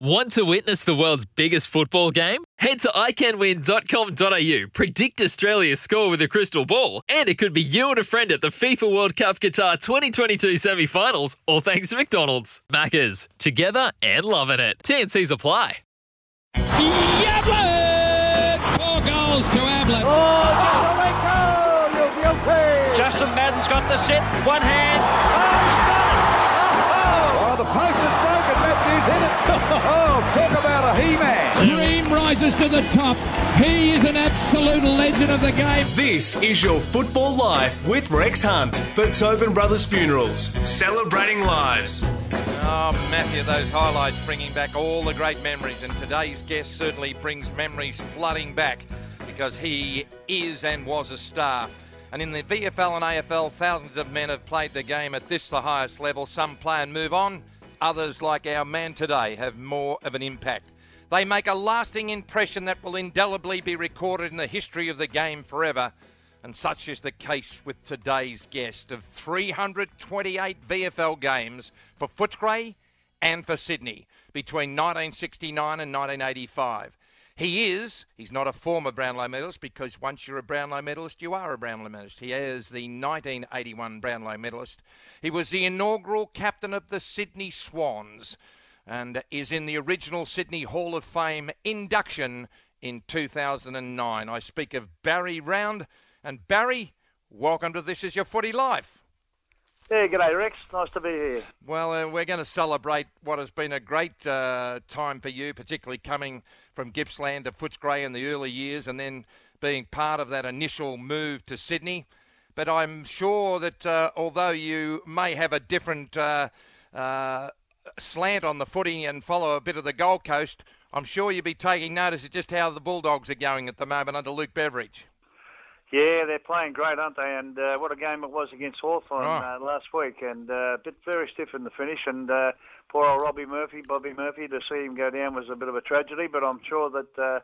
Want to witness the world's biggest football game? Head to iCanWin.com.au, predict Australia's score with a crystal ball, and it could be you and a friend at the FIFA World Cup Qatar 2022 semi finals, all thanks to McDonald's. Maccas, together and loving it. TNC's apply. Yablett! Four goals to Ablett. Oh, Jesaulenko, you're guilty. Justin Madden's got the set, one hand. Oh, broken. Matthews hit it. Oh, talk about a he-man. Dream rises to the top. He is an absolute legend of the game. This is your Football Life with Rex Hunt for Tobin Brothers Funerals, celebrating lives. Oh, Matthew, those highlights bringing back all the great memories, and today's guest certainly brings memories flooding back because he is and was a star. And in the VFL and AFL, thousands of men have played the game at this, the highest level. Some play and move on, others, like our man today, have more of an impact. They make a lasting impression that will indelibly be recorded in the history of the game forever. And such is the case with today's guest of 328 VFL games for Footscray and for Sydney between 1969 and 1985. He is, he's not a former Brownlow medalist because once you're a Brownlow medalist, you are a Brownlow medalist. He is the 1981 Brownlow medalist. He was the inaugural captain of the Sydney Swans and is in the original Sydney Hall of Fame induction in 2009. I speak of Barry Round. And Barry, welcome to This Is Your Footy Life. Yeah, g'day Rex. Nice to be here. Well, uh, we're going to celebrate what has been a great uh, time for you, particularly coming from Gippsland to Footscray in the early years and then being part of that initial move to Sydney. But I'm sure that uh, although you may have a different uh, uh, slant on the footy and follow a bit of the Gold Coast, I'm sure you'll be taking notice of just how the Bulldogs are going at the moment under Luke Beveridge. Yeah, they're playing great, aren't they? And uh, what a game it was against Hawthorn Oh. uh, last week, and uh, a bit very stiff in the finish. And uh, poor old Robbie Murphy, Bobby Murphy, to see him go down was a bit of a tragedy. But I'm sure that uh,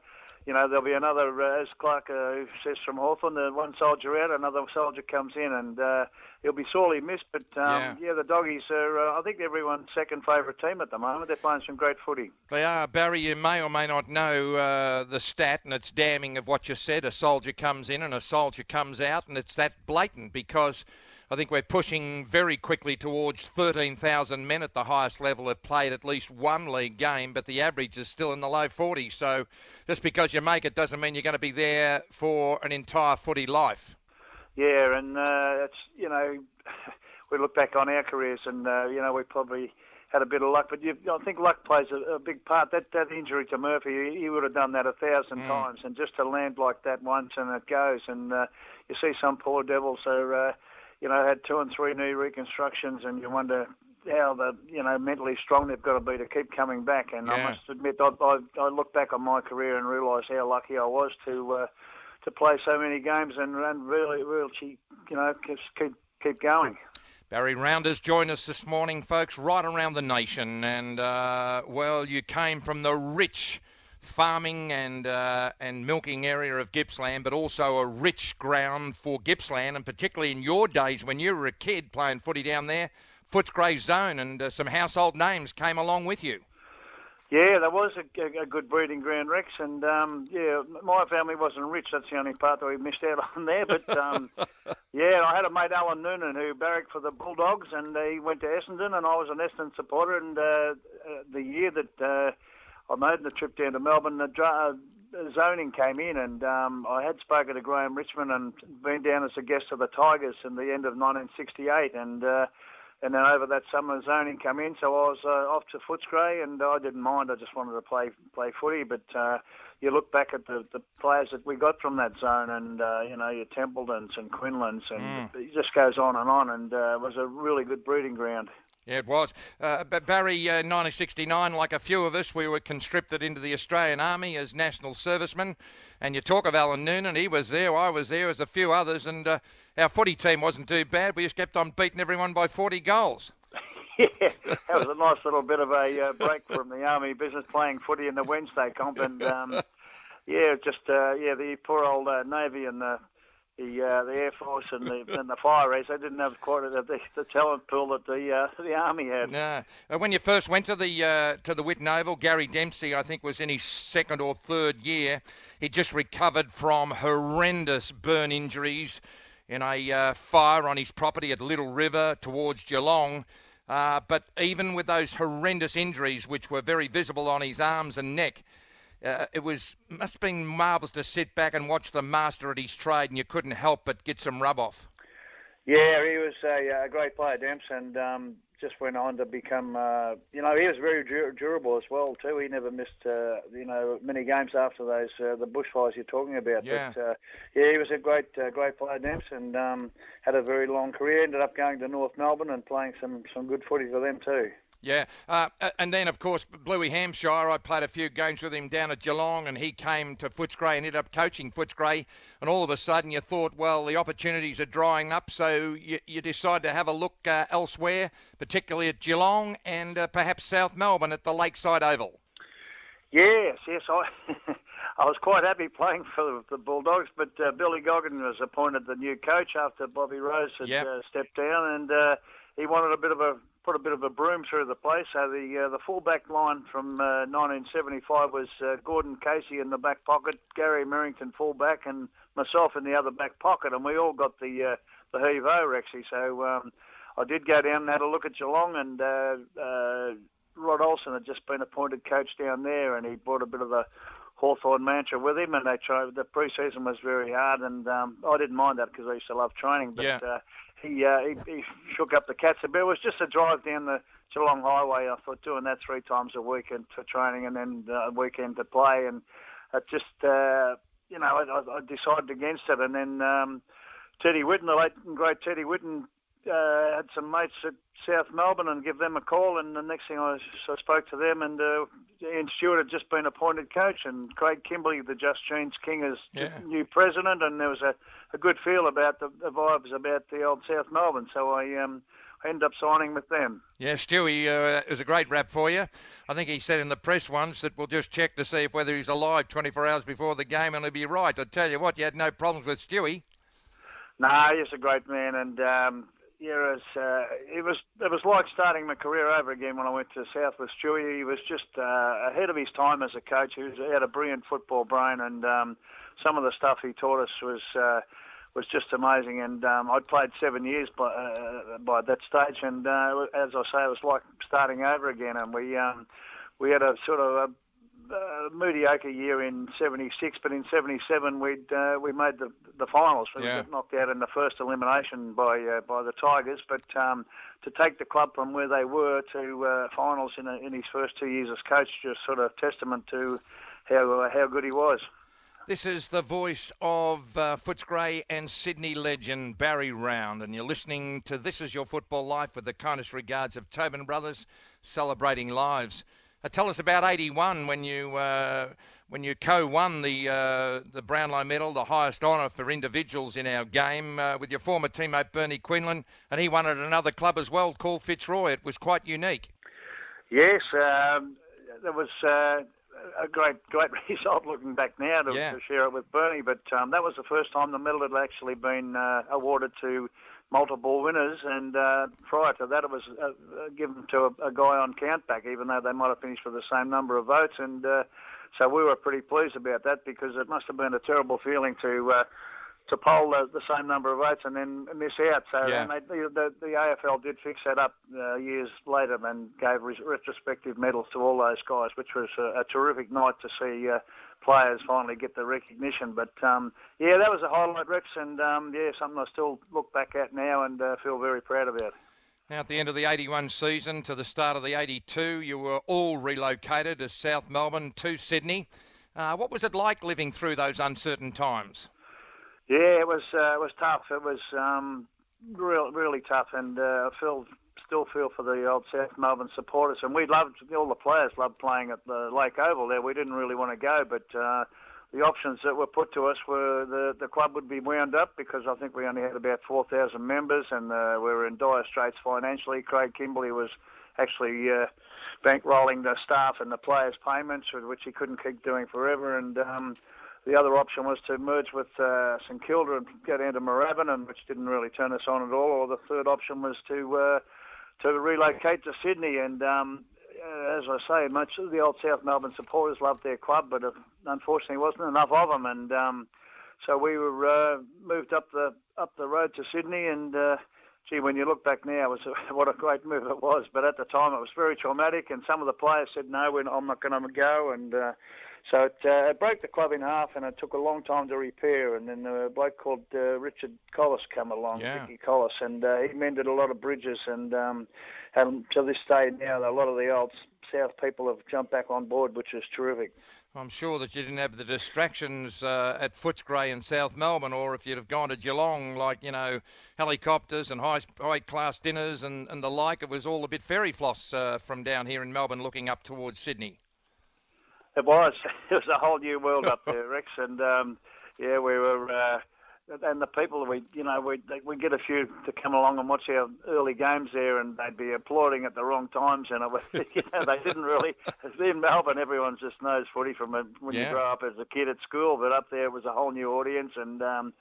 you know there'll be another, uh, as Clark uh, says from Hawthorn, the one soldier out, another soldier comes in, and uh, he'll be sorely missed. But um, yeah. the doggies are, uh, I think, everyone's second favourite team at the moment. They're playing some great footy. They are. Barry, you may or may not know uh, the stat, and it's damning of what you said. A soldier comes in and a soldier comes out, and it's that blatant because I think we're pushing very quickly towards 13,000 men at the highest level have played at least one league game, but the average is still in the low 40s. So just because you make it doesn't mean you're going to be there for an entire footy life. Yeah, and uh, it's you know we look back on our careers, and uh, you know we probably had a bit of luck, but you, I think luck plays a, a big part. That that injury to Murphy, he, he would have done that a thousand times, and just to land like that once and it goes, and uh, you see some poor devils are, uh, you know, had two and three knee reconstructions, and you wonder how the you know mentally strong they've got to be to keep coming back. And I must admit, I, I, I look back on my career and realise how lucky I was to. Uh, to play so many games and, and really, really, you know, just keep keep going. Barry Rounders joined us this morning, folks, right around the nation. And, uh, well, you came from the rich farming and uh, and milking area of Gippsland, but also a rich ground for Gippsland, and particularly in your days when you were a kid playing footy down there, Footscray Zone, and uh, some household names came along with you. Yeah, there was a, a, good breeding ground, Rex, and um, yeah, my family wasn't rich. That's the only part that we missed out on there. But um, yeah, I had a mate, Alan Noonan, who barracked for the Bulldogs, and uh, he went to Essendon, and I was an Essendon supporter. And uh, uh, the year that uh, I made the trip down to Melbourne, the dra- uh, zoning came in, and um, I had spoken to Graeme Richmond and been down as a guest of the Tigers in the end of 1968, and. Uh, and then over that summer, zoning come in, so I was uh, off to Footscray, and I didn't mind. I just wanted to play play footy. But uh, you look back at the, the players that we got from that zone, and uh, you know your Templetons and Quinlans, and it just goes on and on. And uh, it was a really good breeding ground. Yeah, it was. Uh, but Barry, uh, 1969, like a few of us, we were conscripted into the Australian Army as national servicemen. And you talk of Alan Noonan, he was there, I was there, as a few others, and uh, our footy team wasn't too bad. We just kept on beating everyone by 40 goals. yeah, that was a nice little bit of a uh, break from the army business, playing footy in the Wednesday comp, and um, yeah, just uh, yeah, the poor old uh, navy and the the uh, the air force and the and the fire race. They didn't have quite the, the, the talent pool that the uh, the army had. No, uh, when you first went to the uh, to the Whitten Oval, Gary Dempsey, I think, was in his second or third year. He just recovered from horrendous burn injuries in a uh, fire on his property at Little River towards Geelong. Uh, but even with those horrendous injuries, which were very visible on his arms and neck, uh, it was must have been marvellous to sit back and watch the master at his trade, and you couldn't help but get some rub off. Yeah, he was a, a great player, Demps, and um, just went on to become, uh, you know, he was very dur- durable as well too. He never missed, uh, you know, many games after those uh, the bushfires you're talking about. Yeah. But uh, yeah, he was a great, uh, great player, Demps, and um, had a very long career. Ended up going to North Melbourne and playing some some good footy for them too. Yeah, uh, and then of course Bluey Hampshire. I played a few games with him down at Geelong, and he came to Footscray and ended up coaching Footscray. And all of a sudden, you thought, well, the opportunities are drying up, so you, you decide to have a look uh, elsewhere, particularly at Geelong and uh, perhaps South Melbourne at the Lakeside Oval. Yes, yes, I I was quite happy playing for the Bulldogs, but uh, Billy Goggin was appointed the new coach after Bobby Rose had Yep. uh, stepped down, and uh, he wanted a bit of a put a bit of a broom through the place. So the uh, the fullback line from uh, 1975 was uh, Gordon Casey in the back pocket, Gary Merrington fullback, and myself in the other back pocket, and we all got the uh, the heave ho, Rexy. So um, I did go down and had a look at Geelong, and uh, uh, Rod Olsson had just been appointed coach down there, and he brought a bit of a Hawthorn mantra with him, and they tried. The pre-season was very hard, and um, I didn't mind that because I used to love training. But Yeah. uh, he, uh, he he shook up the cats a bit. It was just a drive down the Geelong Highway. I thought doing that three times a week and for training, and then a weekend to play, and it just uh, you know I, I I decided against it, and then. Um, Teddy Whitten, the late and great Teddy Whitten, uh, had some mates at South Melbourne and give them a call. And the next thing I, I spoke to them, and uh, Ian Stewart had just been appointed coach, and Craig Kimberley, the Just Jeans King, is Yeah. new president. And there was a, a good feel about the, the vibes about the old South Melbourne. So I um, I ended up signing with them. Yeah, Stewie, uh, it was a great rap for you. I think he said in the press once that we'll just check to see if whether he's alive 24 hours before the game, and he'll be right. I tell you what, you had no problems with Stewie. No, he's a great man, and um, yeah, it was, uh, it was it was like starting my career over again when I went to South with Stewie. He was just uh, ahead of his time as a coach. He, was, he had a brilliant football brain, and um, some of the stuff he taught us was. Uh, was just amazing, and um, I'd played seven years by uh, by that stage, and uh, as I say, it was like starting over again. And we um, we had a sort of a, uh, mediocre year in '76, but in '77 we'd uh, we made the the finals. We Yeah. got knocked out in the first elimination by uh, by the Tigers, but um, to take the club from where they were to uh, finals in, a, in his first two years as coach, just sort of testament to how uh, how good he was. This is the voice of uh, Footscray and Sydney legend Barry Round, and you're listening to This Is Your Football Life with the kindest regards of Tobin Brothers, celebrating lives. Uh, tell us about '81 when you uh, when you co-won the uh, the Brownlow Medal, the highest honour for individuals in our game, uh, with your former teammate Bernie Quinlan, and he won it at another club as well called Fitzroy. It was quite unique. Yes, um, that was uh, a great great result looking back now to, Yeah. to share it with Bernie. But um, that was the first time the medal had actually been uh, awarded to multiple winners, and uh, prior to that, it was uh, uh, given to a, a guy on countback, even though they might have finished with the same number of votes. And uh, so we were pretty pleased about that because it must have been a terrible feeling to. To poll the, the same number of votes and then miss out. So Yeah. and they, the, the, the AFL did fix that up uh, years later and gave res- retrospective medals to all those guys, which was a, a terrific night to see uh, players finally get the recognition. But um, yeah, that was a highlight, Rex, and um, yeah, something I still look back at now and uh, feel very proud about. Now, at the end of the 81 season to the start of the 82, you were all relocated to South Melbourne to Sydney. Uh, what was it like living through those uncertain times? Yeah, it was uh, it was tough. It was um, real, really tough, and uh, I feel still feel for the old South Melbourne supporters, and we loved all the players loved playing at the Lake Oval there. We didn't really want to go, but uh, the options that were put to us were the the club would be wound up because I think we only had about four thousand members, and uh, we were in dire straits financially. Craig Kimberley was actually uh, bankrolling the staff and the players' payments, which he couldn't keep doing forever, and. Um, the other option was to merge with uh, St Kilda and go down to Moorabbin, which didn't really turn us on at all. Or the third option was to uh, to relocate to Sydney. And um, uh, as I say, much of the old South Melbourne supporters loved their club, but unfortunately, wasn't enough of them. And um, so we were uh, moved up the up the road to Sydney. And uh, gee, when you look back now, was what a great move it was. But at the time, it was very traumatic. And some of the players said, "No, I'm not going to go." And uh, so it, uh, it broke the club in half, and it took a long time to repair. And then a bloke called uh, Richard Colless came along, Yeah. Ricky Colless, and uh, he mended a lot of bridges. And, um, and to this day now, a lot of the old South people have jumped back on board, which is terrific. I'm sure that you didn't have the distractions uh, at Footscray in South Melbourne, or if you'd have gone to Geelong, like, you know, helicopters and high, high class dinners and, and the like. It was all a bit fairy floss uh, from down here in Melbourne looking up towards Sydney. It was. It was a whole new world up there, Rex. And um, yeah, we were. Uh, and the people we, you know, we we get a few to come along and watch our early games there, and they'd be applauding at the wrong times, and it was, you know, they didn't really. In Melbourne, everyone just knows footy from when Yeah. you grow up as a kid at school, but up there it was a whole new audience, and um,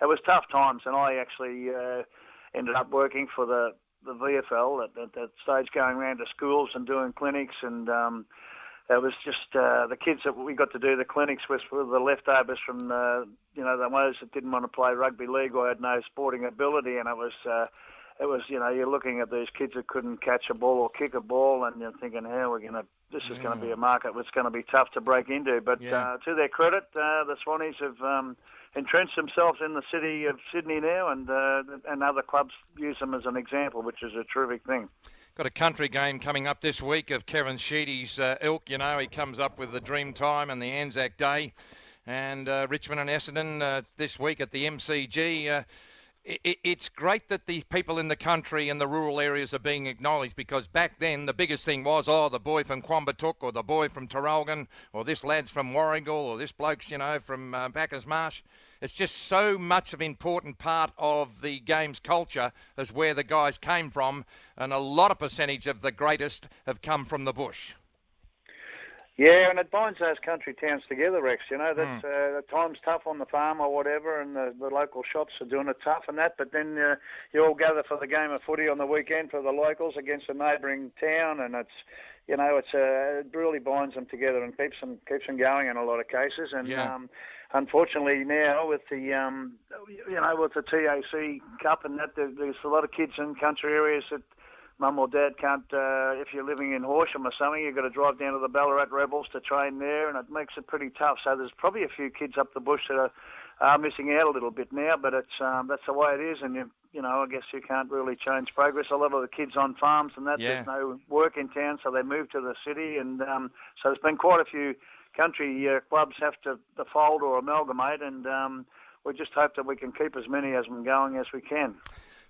it was tough times. And I actually uh, ended up working for the the VFL at, at that stage, going around to schools and doing clinics, and um, it was just uh, the kids that we got to do the clinics with were the leftovers from uh, you know the ones that didn't want to play rugby league or had no sporting ability, and it was. Uh, it was, you know, you're looking at these kids that couldn't catch a ball or kick a ball, and you're thinking, how we're going to, this is going to be a market that's going to be tough to break into. But Yeah. uh, to their credit, uh, the Swannies have um, entrenched themselves in the city of Sydney now, and uh, and other clubs use them as an example, which is a terrific thing. Got a country game coming up this week of Kevin Sheedy's uh, ilk. You know, he comes up with the Dream Time and the Anzac Day. And uh, Richmond and Essendon uh, this week at the MCG. Uh, it's great that the people in the country and the rural areas are being acknowledged because back then the biggest thing was, oh, the boy from Quambatook or the boy from Traralgon or this lad's from Warragul or this bloke's, you know, from uh, Marsh. It's just so much of an important part of the game's culture as where the guys came from, and a lot of percentage of the greatest have come from the bush. Yeah, and it binds those country towns together, Rex. You know, that's uh, at times tough on the farm or whatever, and the, the local shops are doing it tough and that. But then uh, you all gather for the game of footy on the weekend for the locals against a neighbouring town, and it's, you know, it's uh, it really binds them together and keeps them keeps them going in a lot of cases. And Yeah. um, unfortunately now with the um, you know with the TAC Cup and that, there, there's a lot of kids in country areas that mum or dad can't, uh, if you're living in Horsham or something, you've got to drive down to the Ballarat Rebels to train there, and it makes it pretty tough. So there's probably a few kids up the bush that are, are missing out a little bit now, but it's um, that's the way it is, and you, you know, I guess you can't really change progress. A lot of the kids on farms and that, Yeah. there's no work in town, so they move to the city, and um, so there's been quite a few country uh, clubs have to, to fold or amalgamate, and um, we just hope that we can keep as many of them going as we can.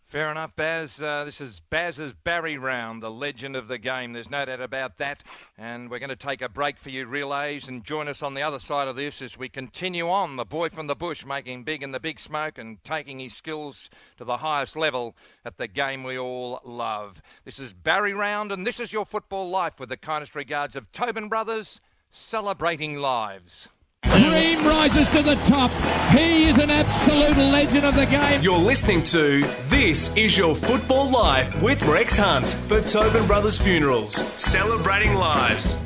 Fair enough, Baz. Uh, this is Baz's Barry Round, the legend of the game. There's no doubt about that. And we're going to take a break for you, relays, and join us on the other side of this as we continue on. The boy from the bush making big in the big smoke and taking his skills to the highest level at the game we all love. This is Barry Round, and this is your football life with the kindest regards of Tobin Brothers celebrating lives. Dream rises to the top. He is an absolute legend of the game. You're listening to This Is Your Football Life with Rex Hunt for Tobin Brothers Funerals, celebrating lives.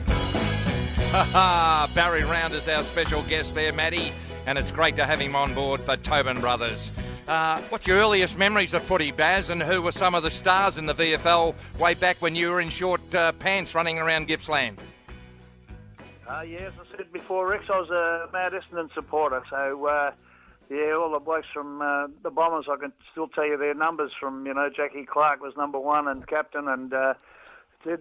Ah, Barry Round is our special guest there, Matty, and it's great to have him on board for Tobin Brothers. Uh, what's your earliest memories of footy, Baz, and who were some of the stars in the VFL way back when you were in short uh, pants running around Gippsland? Uh, yeah, as I said before, Rex, I was a mad Essendon supporter. So, uh, yeah, all the blokes from uh, the Bombers, I can still tell you their numbers from, you know, Jackie Clarke was number one and captain, and uh,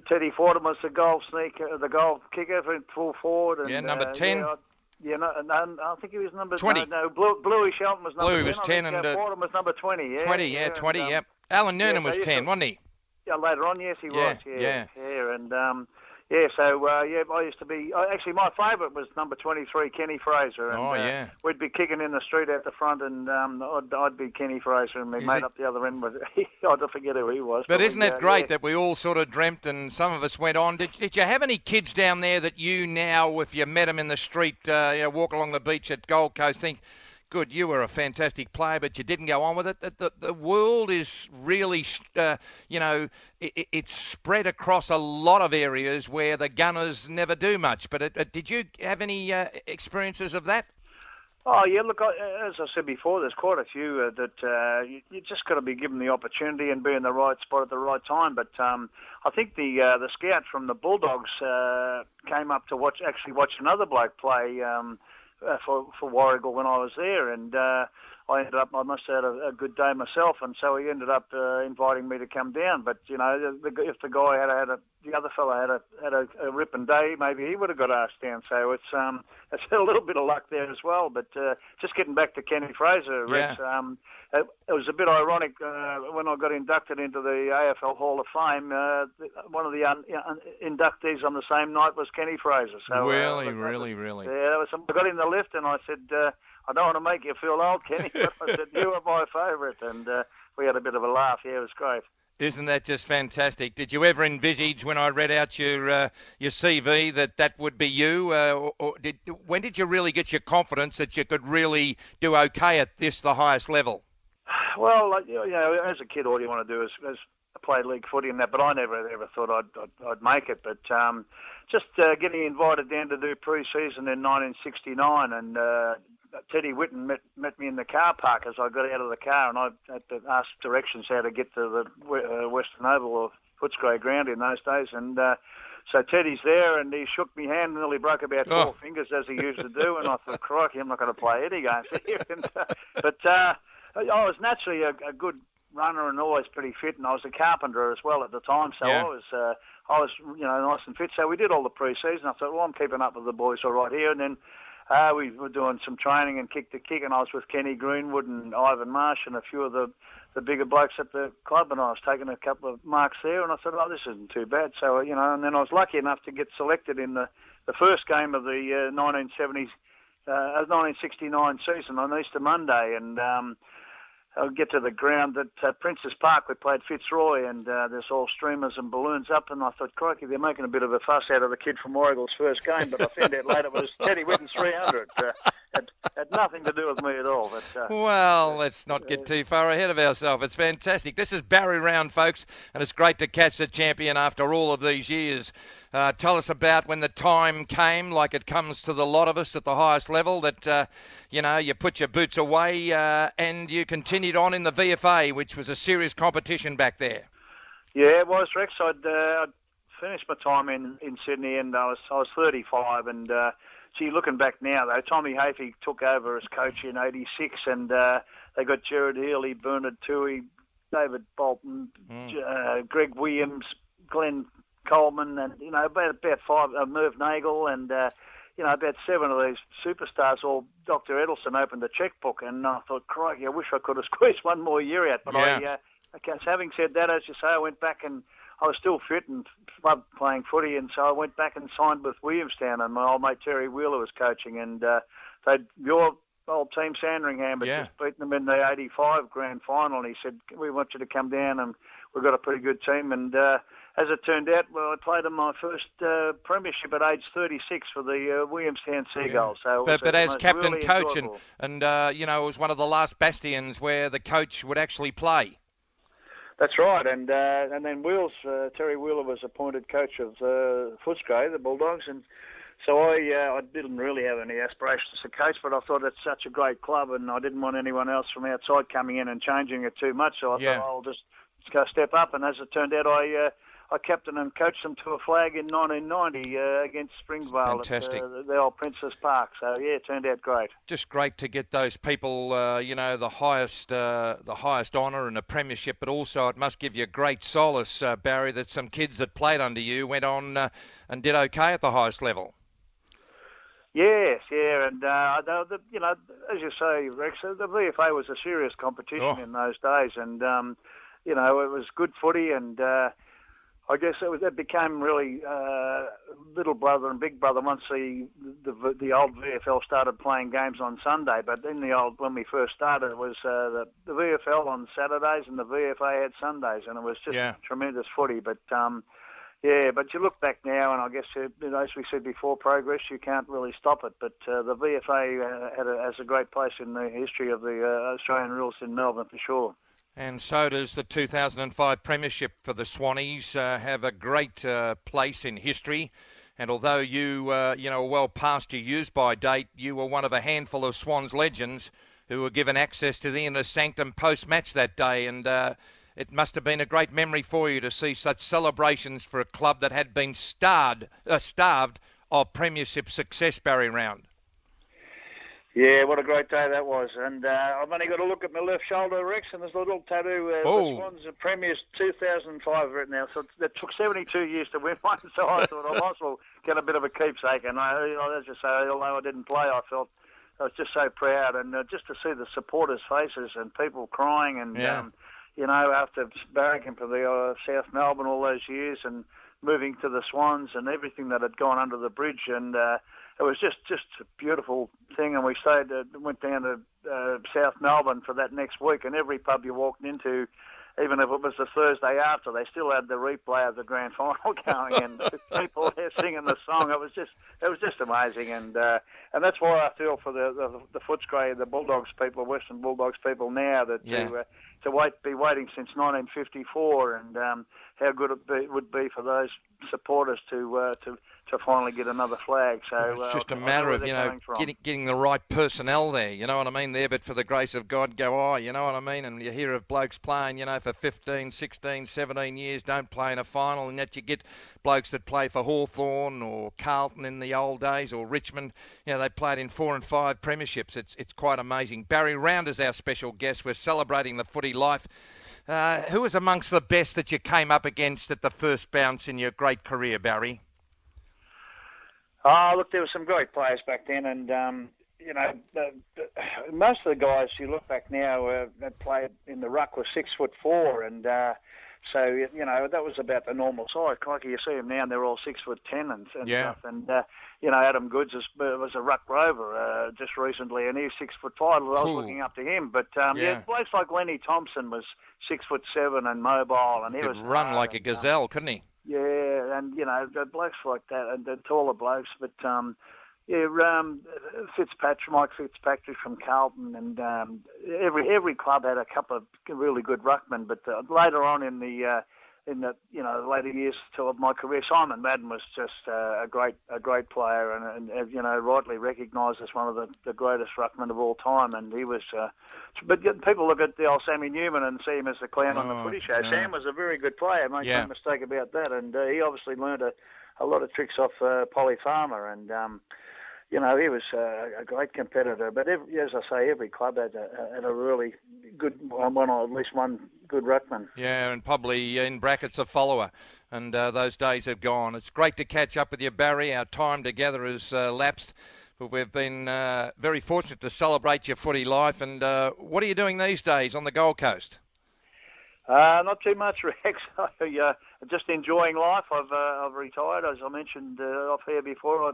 Teddy Fordham was the goal sneaker, the goal kicker for full forward. And, Yeah, number uh, 10. Yeah, I, yeah, no, no, I think he was number 20. No, no Blue, Bluey Shelton was number Bluey 10. was 10 and, uh, uh, Fordham was number 20. Yeah, 20, yeah, 20, and, um, yep. Alan Noonan yeah, was 10, to- wasn't he? yeah, later on, yes, he Yeah, was. Yeah, yeah. yeah, and um, yeah. So uh, yeah, I used to be. Uh, actually, my favourite was number twenty-three, Kenny Fraser. And, Oh, uh, yeah. we'd be kicking in the street out the front, and um, I'd, I'd be Kenny Fraser, and my mate it- up the other end was. I forget who he was. But we, isn't it uh, great yeah. that we all sort of dreamt and some of us went on? Did, did you have any kids down there that you now, if you met them in the street, uh, you know, walk along the beach at Gold Coast, think, good, you were a fantastic player, but you didn't go on with it? The, the, the world is really, uh, you know, it, it's spread across a lot of areas where the gunners never do much. But it, it, did you have any uh, experiences of that? Oh yeah, look, as I said before, there's quite a few uh, that uh, you, you just got to be given the opportunity and be in the right spot at the right time. But um, I think the uh, the scout from the Bulldogs uh, came up to watch actually watch another bloke play um, uh, for for Warragul when I was there, and uh, I ended up I must have had a, a good day myself, and so he ended up uh, inviting me to come down. But you know, the, the, if the guy had had a the other fellow had a had a, a ripping day, maybe he would have got asked down. So it's um it's a little bit of luck there as well. But uh, just getting back to Kenny Fraser, Rex, um, it, it was a bit ironic uh, when I got inducted into the AFL Hall of Fame. Uh, one of the un, un, inductees on the same night was Kenny Fraser. So uh, really, that really, really. yeah, was, I got in the lift and I said, uh, I don't want to make you feel old, Kenny, but I said, you were my favourite. And uh, we had a bit of a laugh. Yeah, it was great. Isn't that just fantastic? Did you ever envisage when I read out your uh, your CV that that would be you? Uh, or, or did when did you really get your confidence that you could really do okay at this, the highest level? Well, you know, as a kid, all you want to do is, is play league footy and that, but I never ever thought I'd, I'd, I'd make it. But um, just uh, getting invited down to do pre-season in 1969 and uh, Teddy Whitten met, met me in the car park as I got out of the car and I had to ask directions how to get to the uh, Western Oval or Footscray ground in those days. And uh, so Teddy's there and he shook me hand and nearly broke about Oh. four fingers as he used to do. And I thought, crikey, I'm not going to play any games here. and, uh, but uh, I was naturally a, a good runner and always pretty fit, and I was a carpenter as well at the time, so Yeah. I was uh, I was you know nice and fit. So we did all the pre-season. I thought, well, I'm keeping up with the boys all right here, and then. Uh, we were doing some training and kick to kick, and I was with Kenny Greenwood and Ivan Marsh and a few of the, the bigger blokes at the club, and I was taking a couple of marks there, and I thought, oh, this isn't too bad. So, you know, and then I was lucky enough to get selected in the, the first game of the uh, 1970s, uh, 1969 season on Easter Monday, and um, I'll get to the ground at uh, Princes Park. We played Fitzroy, and uh, there's all streamers and balloons up. And I thought, crikey, they're making a bit of a fuss out of the kid from Warragul's first game. But I found out later it was Teddy Whitten's 300. Uh, had, had nothing to do with me at all. But uh, Well, let's not get too far ahead of ourselves. It's fantastic. This is Barry Round, folks, and it's great to catch the champion after all of these years. Uh, tell us about when the time came, like it comes to the lot of us at the highest level, that uh, you know you put your boots away uh, and you continued on in the VFA, which was a serious competition back there. Yeah, it was Rex. I'd, uh, I'd finished my time in, in Sydney, and I was I was 35. And uh, gee, looking back now, though, Tommy Hafey took over as coach in '86, and uh, they got Gerard Healy, Bernard Toohey, David Bolton, J- uh, Greg Williams, Glenn Coleman, and you know about about five uh, Merv Neagle, and uh, you know about seven of these superstars. All Dr. Edelsten opened the checkbook, and I thought, crikey, I wish I could have squeezed one more year out. But I, Yeah. uh, okay, so having said that, as you say, I went back and I was still fit and loved playing footy, and so I went back and signed with Williamstown, and my old mate Terry Wheeler was coaching, and uh, they your old team Sandringham had Yeah. just beaten them in the '85 grand final, and he said, "We want you to come down, and we've got a pretty good team." And uh, as it turned out, well, I played in my first uh, premiership at age 36 for the uh, Williamstown Seagulls. So, But, but uh, as captain really coach and, and uh, you know it was one of the last bastions where the coach would actually play. That's right, and uh, and then Wheels uh, Terry Wheeler was appointed coach of uh, Footscray, the Bulldogs, and so I uh, I didn't really have any aspirations to coach, but I thought it's such a great club, and I didn't want anyone else from outside coming in and changing it too much. So I Yeah. thought I'll just, just go step up, and as it turned out, I. Uh, I captained and coached them to a flag in 1990 uh, against Springvale Fantastic. at uh, the old Princes Park. So yeah, it turned out great. just great to get those people, uh, you know, the highest, uh, the highest honour and a premiership. But also, it must give you great solace, uh, Barry, that some kids that played under you went on uh, and did okay at the highest level. Yes, yeah, and uh, the, you know, as you say, Rex, the VFA was a serious competition Oh. in those days, and um, you know, it was good footy, and uh, I guess it, was, it became really uh, little brother and big brother once the, the the old VFL started playing games on Sunday. But in the old when we first started, it was uh, the, the VFL on Saturdays and the VFA had Sundays, and it was just Yeah. tremendous footy. But um, yeah, but you look back now, and I guess you know, as we said before, progress you can't really stop it. But uh, the VFA uh, had a, has a great place in the history of the uh, Australian rules in Melbourne for sure. And so does the 2005 Premiership for the Swannies uh, have a great uh, place in history. And although you, uh, you know, well past your use-by date, you were one of a handful of Swans legends who were given access to the inner sanctum post-match that day. And uh, it must have been a great memory for you to see such celebrations for a club that had been starved, uh, starved of Premiership success, Barry Round. Yeah, what a great day that was. And uh, I've only got to look at my left shoulder, Rex, and there's a little tattoo. Uh, Oh. The Swans of Premiers 2005 written now. So it took 72 years to win one, so I thought I might as well get a bit of a keepsake. And I, you know, as you say, although I didn't play, I felt I was just so proud. And uh, just to see the supporters' faces and people crying and, Yeah. um, you know, after barracking for the uh, South Melbourne all those years and moving to the Swans and everything that had gone under the bridge and uh, it was just just a beautiful thing. And we stayed, uh, went down to uh, South Melbourne for that next week, and every pub you walked into, even if it was the Thursday after, they still had the replay of the grand final going, and people there singing the song. It was just it was just amazing, and uh, and that's why I feel for the the, the Footscray, the Bulldogs people, Western Bulldogs people now that Yeah. to uh, to wait be waiting since 1954, and um, how good it be, would be for those supporters to uh, to to finally get another flag. So It's uh, just a matter of, you know, getting, getting the right personnel there, you know what I mean, there, but for the grace of God, go, oh, you know what I mean? And you hear of blokes playing, you know, for 15, 16, 17 years, don't play in a final, and yet you get blokes that play for Hawthorn or Carlton in the old days or Richmond, you know, they played in four and five premierships. It's, it's quite amazing. Barry Round is our special guest. We're celebrating the footy life. Uh, who was amongst the best that you came up against at the first bounce in your great career, Barry? Oh, look, there were some great players back then, and um, you know, the, the, most of the guys you look back now uh, that played in the ruck were six foot four, and uh, so you know that was about the normal size. Like you see them now, and they're all six foot ten and, and Yeah. stuff. And uh, you know, Adam Goodes is, was a ruck rover uh, just recently, and he's six foot five. I was Ooh. looking up to him, but um, yeah. Yeah. blokes like Lenny Thompson was six foot seven and mobile, and he Could was run like a and, gazelle, couldn't he? Yeah, and you know, blokes like that, and the taller blokes. But um, yeah, um, Fitzpatrick, Mike Fitzpatrick from Carlton, and um, every every club had a couple of really good ruckmen. But uh, later on in the uh, in the you know later years of my career, Simon Madden was just uh, a great a great player, and, and, and you know rightly recognised as one of the, the greatest ruckmen of all time. And he was. Uh, but people look at the old Sammy Newman and see him as the clown on the Oh, footy show. yeah. Sam was a very good player, make Yeah. no mistake about that. And uh, he obviously learned a, a lot of tricks off uh, Polly Farmer, and um, you know he was uh, a great competitor. But every, as I say, every club had a, had a really good one, one or at least one good ruckman. Yeah, and probably in brackets a follower. And uh, those days have gone. It's great to catch up with you, Barry. Our time together has uh, lapsed, but we've been uh, very fortunate to celebrate your footy life. And uh, what are you doing these days on the Gold Coast? Uh, not too much, Rex. I, uh, just enjoying life. I've uh, I've retired, as I mentioned uh, off here before. I,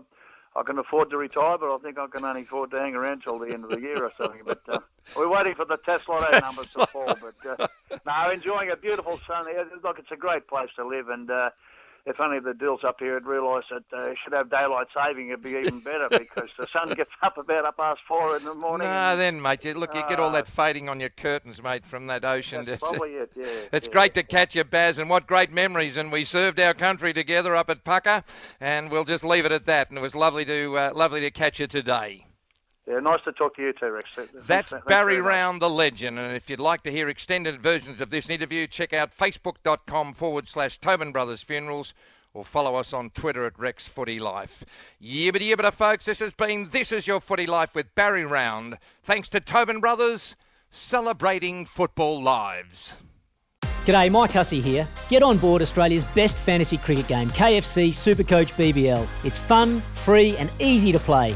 I can afford to retire, but I think I can only afford to hang around till the end of the year or something. But uh, we're waiting for the Tesla numbers to fall. But uh, no, enjoying a beautiful sunny. Look, it's a great place to live, and uh, if only the Dills up here had realised that uh, should have daylight saving, it'd be even better because the sun gets up about up past four in the morning. No, and then, mate. You, look, you get all Ah. that fading on your curtains, mate, from that ocean. that's It's- probably it. Yeah. It's yeah. great to catch you, Baz, and what great memories. And we served our country together up at Pucka, and we'll just leave it at that. And it was lovely to uh, lovely to catch you today. Yeah, nice to talk to you too, Rex. That's thanks Barry very much. Round, the legend. And if you'd like to hear extended versions of this interview, check out facebook.com forward slash Tobin Brothers Funerals or follow us on Twitter at Rex Footy Life. Yibbity yibbita, folks. This has been This Is Your Footy Life with Barry Round. Thanks to Tobin Brothers, celebrating football lives. G'day, Mike Hussey here. Get on board Australia's best fantasy cricket game, KFC Supercoach BBL. It's fun, free, and easy to play.